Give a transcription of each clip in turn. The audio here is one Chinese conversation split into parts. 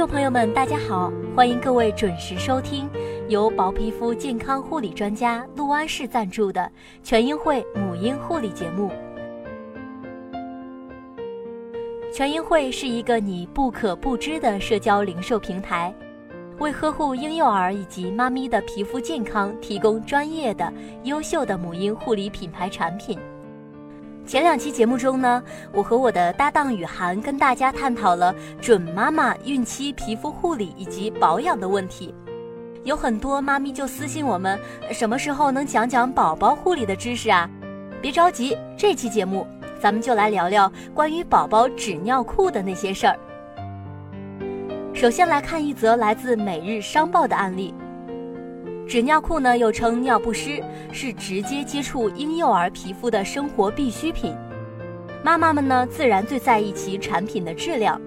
众朋友们，大家好，欢迎各位准时收听由薄皮肤健康护理专家陆安氏赞助的全英会母婴护理节目。全英会是一个你不可不知的社交零售平台，为呵护婴幼儿以及妈咪的皮肤健康提供专业的、优秀的母婴护理品牌产品。前两期节目中呢，我和我的搭档雨涵跟大家探讨了准妈妈孕期皮肤护理以及保养的问题。有很多妈咪就私信我们，什么时候能讲讲宝宝护理的知识啊？别着急，这期节目咱们就来聊聊关于宝宝纸尿裤的那些事儿。首先来看一则来自《每日商报》的案例。纸尿裤呢，又称尿不湿，是直接接触婴幼儿皮肤的生活必需品。妈妈们呢，自然最在意其产品的质量。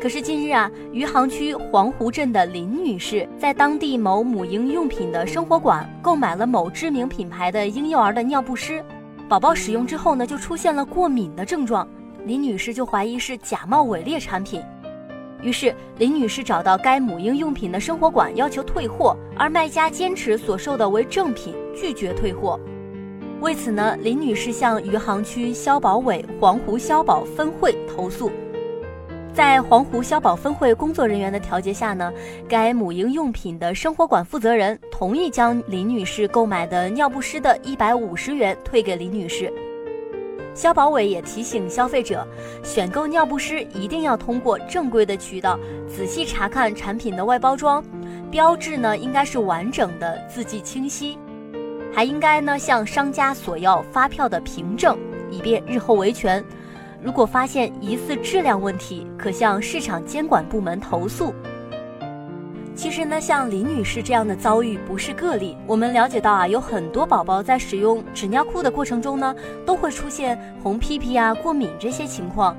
可是近日啊，余杭区黄湖镇的林女士在当地某母婴用品的生活馆购买了某知名品牌的婴幼儿的尿不湿，宝宝使用之后呢，就出现了过敏的症状。林女士就怀疑是假冒伪劣产品。于是林女士找到该母婴用品的生活馆要求退货，而卖家坚持所售的为正品，拒绝退货。为此呢，林女士向余杭区消保委黄湖消保分会投诉。在黄湖消保分会工作人员的调解下呢，该母婴用品的生活馆负责人同意将林女士购买的尿不湿的一百五十元退给林女士。消保委也提醒消费者，选购尿不湿一定要通过正规的渠道，仔细查看产品的外包装，标志呢应该是完整的，字迹清晰，还应该呢向商家索要发票的凭证，以便日后维权。如果发现疑似质量问题，可向市场监管部门投诉。其实呢，像林女士这样的遭遇不是个例。我们了解到啊，有很多宝宝在使用纸尿裤的过程中呢，都会出现红屁屁啊、过敏这些情况。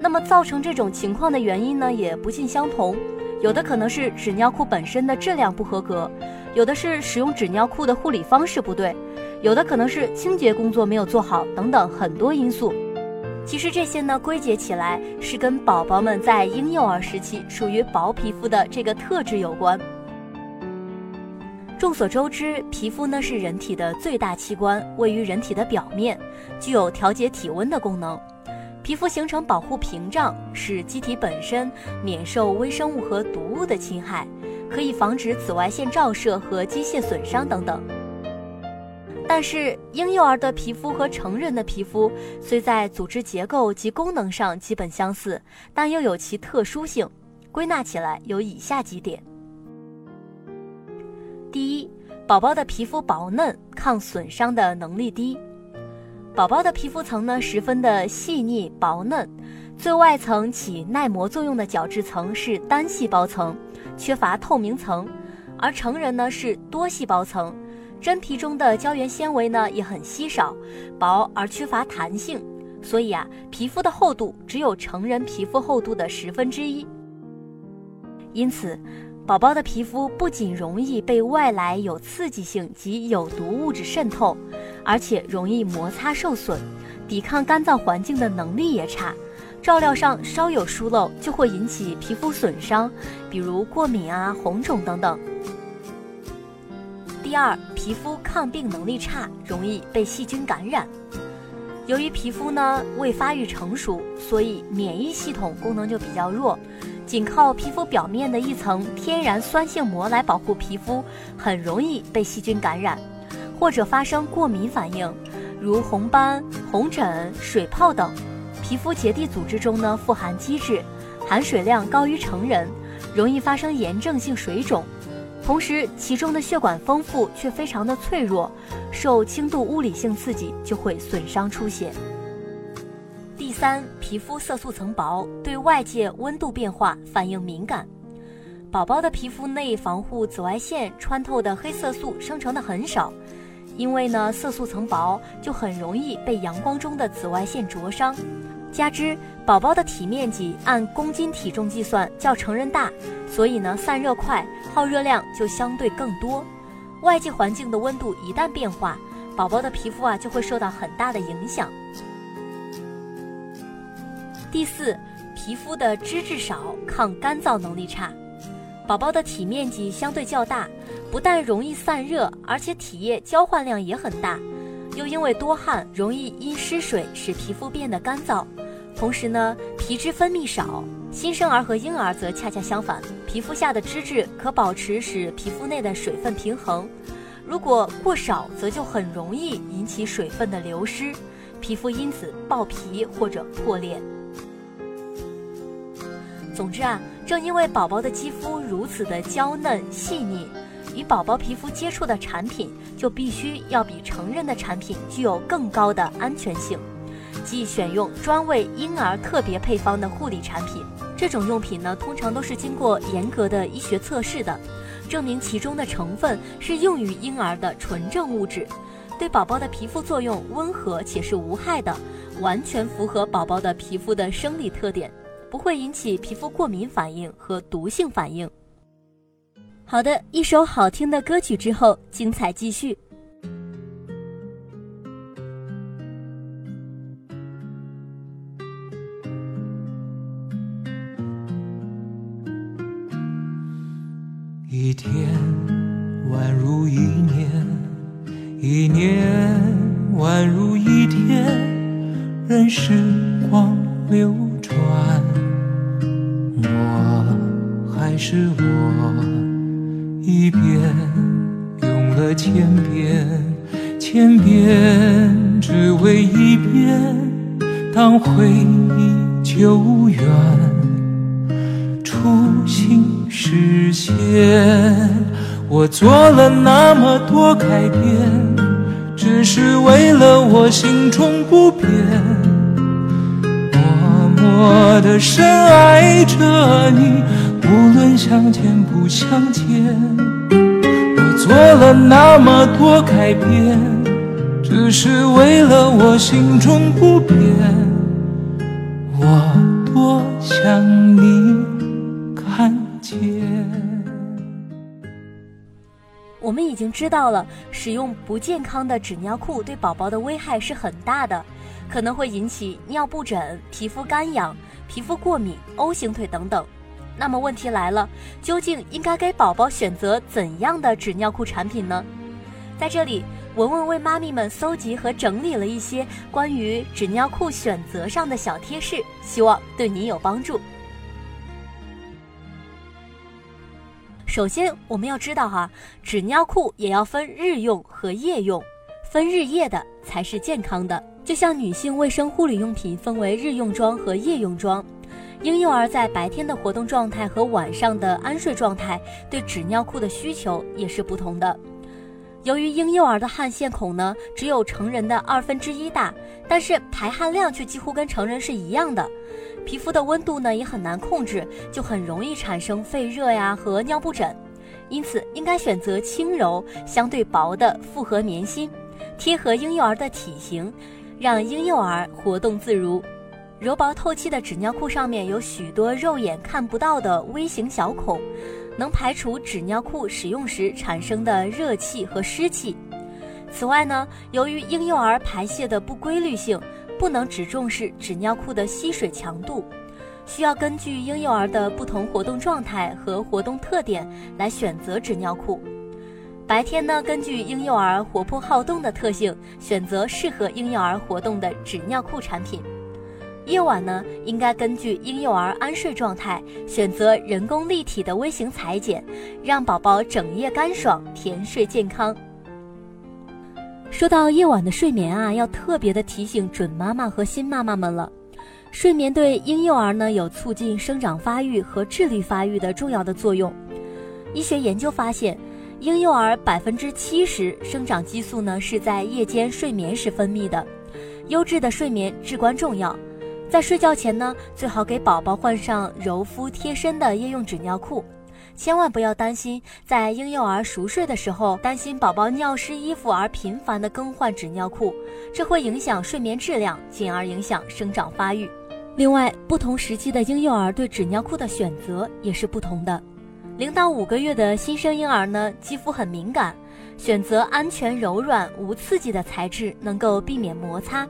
那么造成这种情况的原因呢，也不尽相同。有的可能是纸尿裤本身的质量不合格，有的是使用纸尿裤的护理方式不对，有的可能是清洁工作没有做好，等等很多因素。其实这些呢，归结起来是跟宝宝们在婴幼儿时期属于薄皮肤的这个特质有关。众所周知，皮肤呢是人体的最大器官，位于人体的表面，具有调节体温的功能。皮肤形成保护屏障，使机体本身免受微生物和毒物的侵害，可以防止紫外线照射和机械损伤等等。但是，婴幼儿的皮肤和成人的皮肤虽在组织结构及功能上基本相似，但又有其特殊性。归纳起来有以下几点：第一，宝宝的皮肤薄嫩，抗损伤的能力低。宝宝的皮肤层呢十分的细腻薄嫩，最外层起耐磨作用的角质层是单细胞层，缺乏透明层；而成人呢是多细胞层。真皮中的胶原纤维呢也很稀少，薄而缺乏弹性，所以啊，皮肤的厚度只有成人皮肤厚度的十分之一。因此，宝宝的皮肤不仅容易被外来有刺激性及有毒物质渗透，而且容易摩擦受损，抵抗干燥环境的能力也差，照料上稍有疏漏就会引起皮肤损伤，比如过敏啊、红肿等等。第二，皮肤抗病能力差，容易被细菌感染。由于皮肤呢未发育成熟，所以免疫系统功能就比较弱，仅靠皮肤表面的一层天然酸性膜来保护皮肤，很容易被细菌感染，或者发生过敏反应，如红斑、红疹、水泡等。皮肤结缔组织中呢富含基质，含水量高于成人，容易发生炎症性水肿。同时，其中的血管丰富却非常的脆弱，受轻度物理性刺激就会损伤出血。第三，皮肤色素层薄，对外界温度变化反应敏感。宝宝的皮肤内防护紫外线穿透的黑色素生成的很少，因为呢色素层薄，就很容易被阳光中的紫外线灼伤。加之宝宝的体面积按公斤体重计算较成人大，所以呢散热快，耗热量就相对更多。外界环境的温度一旦变化，宝宝的皮肤啊就会受到很大的影响。第四，皮肤的脂质少，抗干燥能力差。宝宝的体面积相对较大，不但容易散热，而且体液交换量也很大，又因为多汗，容易因失水使皮肤变得干燥。同时呢，皮脂分泌少。新生儿和婴儿则恰恰相反，皮肤下的脂质可保持使皮肤内的水分平衡。如果过少，则就很容易引起水分的流失，皮肤因此爆皮或者破裂。总之啊，正因为宝宝的肌肤如此的娇嫩细腻，与宝宝皮肤接触的产品就必须要比成人的产品具有更高的安全性，即选用专为婴儿特别配方的护理产品。这种用品呢，通常都是经过严格的医学测试的，证明其中的成分是用于婴儿的纯正物质，对宝宝的皮肤作用温和且是无害的，完全符合宝宝的皮肤的生理特点。不会引起皮肤过敏反应和毒性反应。好的，一首好听的歌曲之后，精彩继续。一天宛如一年，一年宛如一天，任时光流转。我还是我一遍用了千遍，千遍只为一遍。当回忆久远，初心实现，我做了那么多改变，只是为了我心中不变，默默的深爱着你。无论相见不相见，我做了那么多改变，只是为了我心中不变。我多想你看见。我们已经知道了，使用不健康的纸尿裤对宝宝的危害是很大的，可能会引起尿布疹、皮肤干痒、皮肤过敏、O 型腿等等。那么问题来了，究竟应该给宝宝选择怎样的纸尿裤产品呢？在这里，文文为妈咪们搜集和整理了一些关于纸尿裤选择上的小贴士，希望对你有帮助。首先，我们要知道哈，纸尿裤也要分日用和夜用，分日夜的才是健康的。就像女性卫生护理用品分为日用装和夜用装。婴幼儿在白天的活动状态和晚上的安睡状态对纸尿裤的需求也是不同的。由于婴幼儿的汗腺孔呢只有成人的二分之一大，但是排汗量却几乎跟成人是一样的，皮肤的温度呢也很难控制，就很容易产生肺热呀和尿布疹。因此，应该选择轻柔、相对薄的复合棉芯，贴合婴幼儿的体型，让婴幼儿活动自如。柔薄透气的纸尿裤上面有许多肉眼看不到的微型小孔，能排除纸尿裤使用时产生的热气和湿气。此外呢，由于婴幼儿排泄的不规律性，不能只重视纸尿裤的吸水强度，需要根据婴幼儿的不同活动状态和活动特点来选择纸尿裤。白天呢，根据婴幼儿活泼好动的特性，选择适合婴幼儿活动的纸尿裤产品。夜晚呢，应该根据婴幼儿安睡状态，选择人工立体的微型裁剪，让宝宝整夜干爽、甜睡健康。说到夜晚的睡眠啊，要特别的提醒准妈妈和新妈妈们了。睡眠对婴幼儿呢有促进生长发育和智力发育的重要的作用。医学研究发现，婴幼儿百分之七十生长激素呢是在夜间睡眠时分泌的，优质的睡眠至关重要。在睡觉前呢，最好给宝宝换上柔肤贴身的夜用纸尿裤，千万不要担心在婴幼儿熟睡的时候担心宝宝尿湿衣服而频繁的更换纸尿裤，这会影响睡眠质量，进而影响生长发育。另外，不同时期的婴幼儿对纸尿裤的选择也是不同的。零到五个月的新生婴儿呢，肌肤很敏感，选择安全、柔软、无刺激的材质，能够避免摩擦。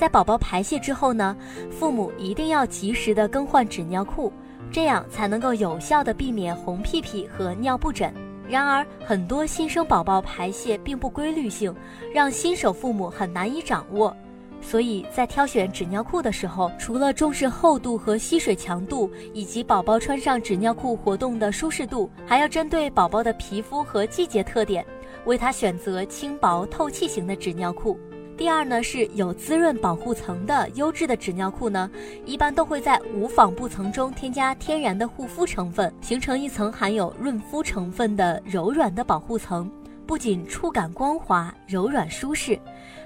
在宝宝排泄之后呢，父母一定要及时的更换纸尿裤，这样才能够有效的避免红屁屁和尿布疹。然而，很多新生宝宝排泄并不规律性，让新手父母很难以掌握。所以在挑选纸尿裤的时候，除了重视厚度和吸水强度，以及宝宝穿上纸尿裤活动的舒适度，还要针对宝宝的皮肤和季节特点，为他选择轻薄透气型的纸尿裤。第二呢，是有滋润保护层的优质的纸尿裤呢，一般都会在无纺布层中添加天然的护肤成分，形成一层含有润肤成分的柔软的保护层。不仅触感光滑、柔软舒适，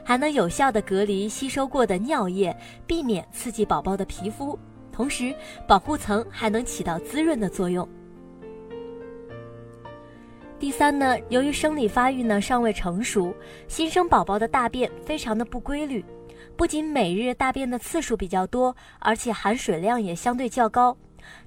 还能有效的隔离吸收过的尿液，避免刺激宝宝的皮肤。同时，保护层还能起到滋润的作用。第三呢，由于生理发育呢尚未成熟，新生宝宝的大便非常的不规律，不仅每日大便的次数比较多，而且含水量也相对较高。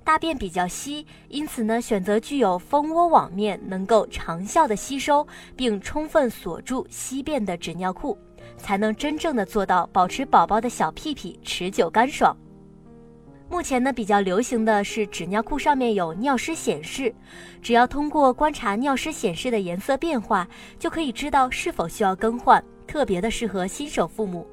大便比较稀，因此呢，选择具有蜂窝网面，能够长效的吸收并充分锁住稀便的纸尿裤，才能真正的做到保持宝宝的小屁屁持久干爽。目前呢，比较流行的是纸尿裤上面有尿湿显示，只要通过观察尿湿显示的颜色变化，就可以知道是否需要更换，特别的适合新手父母。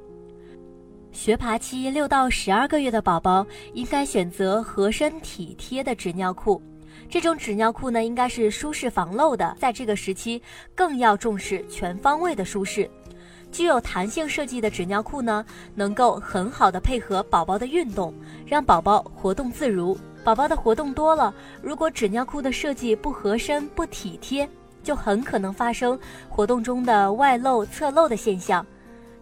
学爬期六到十二个月的宝宝应该选择合身体贴的纸尿裤，这种纸尿裤呢应该是舒适防漏的。在这个时期，更要重视全方位的舒适。具有弹性设计的纸尿裤呢，能够很好的配合宝宝的运动，让宝宝活动自如。宝宝的活动多了，如果纸尿裤的设计不合身、不体贴，就很可能发生活动中的外露、侧漏的现象。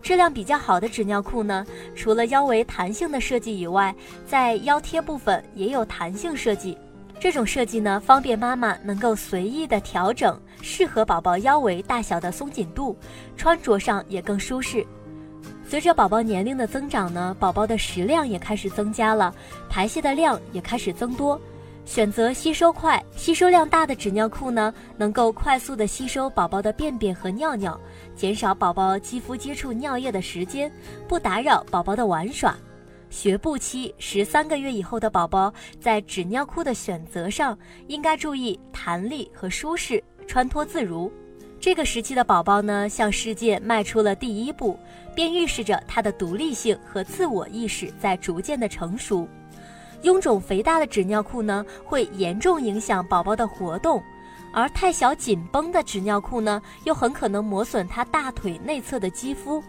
质量比较好的纸尿裤呢，除了腰围弹性的设计以外，在腰贴部分也有弹性设计。这种设计呢，方便妈妈能够随意的调整适合宝宝腰围大小的松紧度，穿着上也更舒适。随着宝宝年龄的增长呢，宝宝的食量也开始增加了，排泄的量也开始增多。选择吸收快、吸收量大的纸尿裤呢，能够快速的吸收宝宝的便便和尿尿，减少宝宝肌肤接触尿液的时间，不打扰宝宝的玩耍。学步期十三个月以后的宝宝，在纸尿裤的选择上，应该注意弹力和舒适，穿脱自如。这个时期的宝宝呢，向世界迈出了第一步，便预示着他的独立性和自我意识在逐渐的成熟。臃肿肥大的纸尿裤呢，会严重影响宝宝的活动，而太小紧绷的纸尿裤呢，又很可能磨损他大腿内侧的肌肤。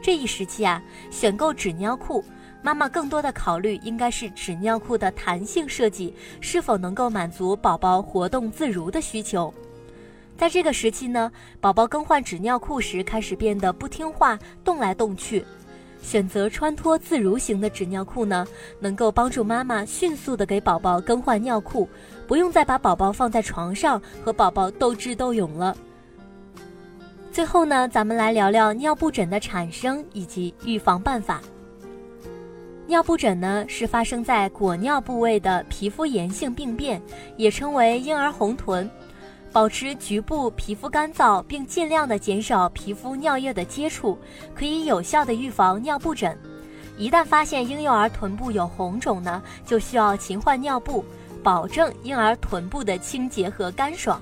这一时期啊，选购纸尿裤，妈妈更多的考虑应该是纸尿裤的弹性设计是否能够满足宝宝活动自如的需求。在这个时期呢，宝宝更换纸尿裤时开始变得不听话，动来动去。选择穿脱自如型的纸尿裤呢，能够帮助妈妈迅速的给宝宝更换尿裤，不用再把宝宝放在床上和宝宝斗智斗勇了。最后呢，咱们来聊聊尿布疹的产生以及预防办法。尿布疹呢，是发生在裹尿部位的皮肤炎性病变，也称为婴儿红臀。保持局部皮肤干燥，并尽量的减少皮肤尿液的接触，可以有效的预防尿布疹。一旦发现婴幼儿臀部有红肿呢，就需要勤换尿布，保证婴儿臀部的清洁和干爽。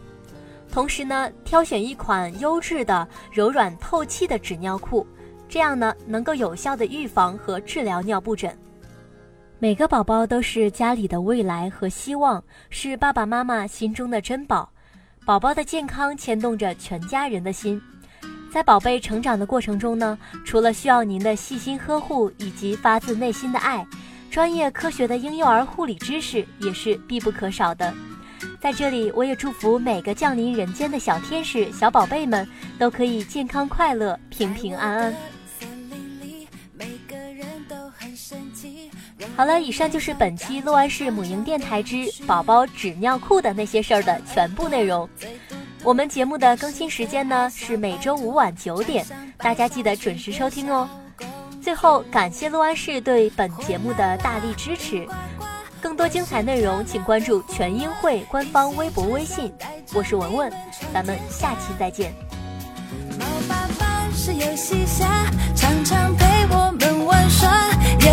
同时呢，挑选一款优质的、柔软透气的纸尿裤，这样呢，能够有效的预防和治疗尿布疹。每个宝宝都是家里的未来和希望，是爸爸妈妈心中的珍宝。宝宝的健康牵动着全家人的心，在宝贝成长的过程中呢，除了需要您的细心呵护以及发自内心的爱，专业科学的婴幼儿护理知识也是必不可少的。在这里，我也祝福每个降临人间的小天使、小宝贝们都可以健康快乐、平平安安。好了，以上就是本期六安市母婴电台之宝宝纸尿裤的那些事儿的全部内容。我们节目的更新时间呢是每周五晚九点，大家记得准时收听哦。最后，感谢六安市对本节目的大力支持。更多精彩内容，请关注全英会官方微博、微信。我是文文，咱们下期再见。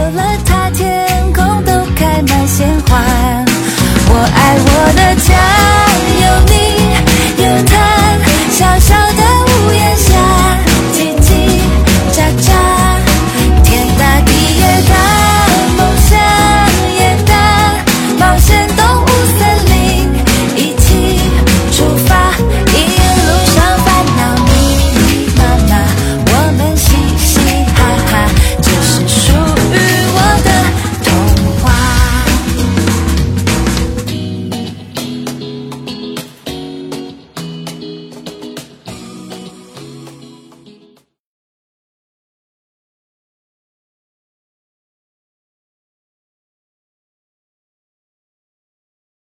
有了他天空都开满鲜花。我爱我的家有你有他。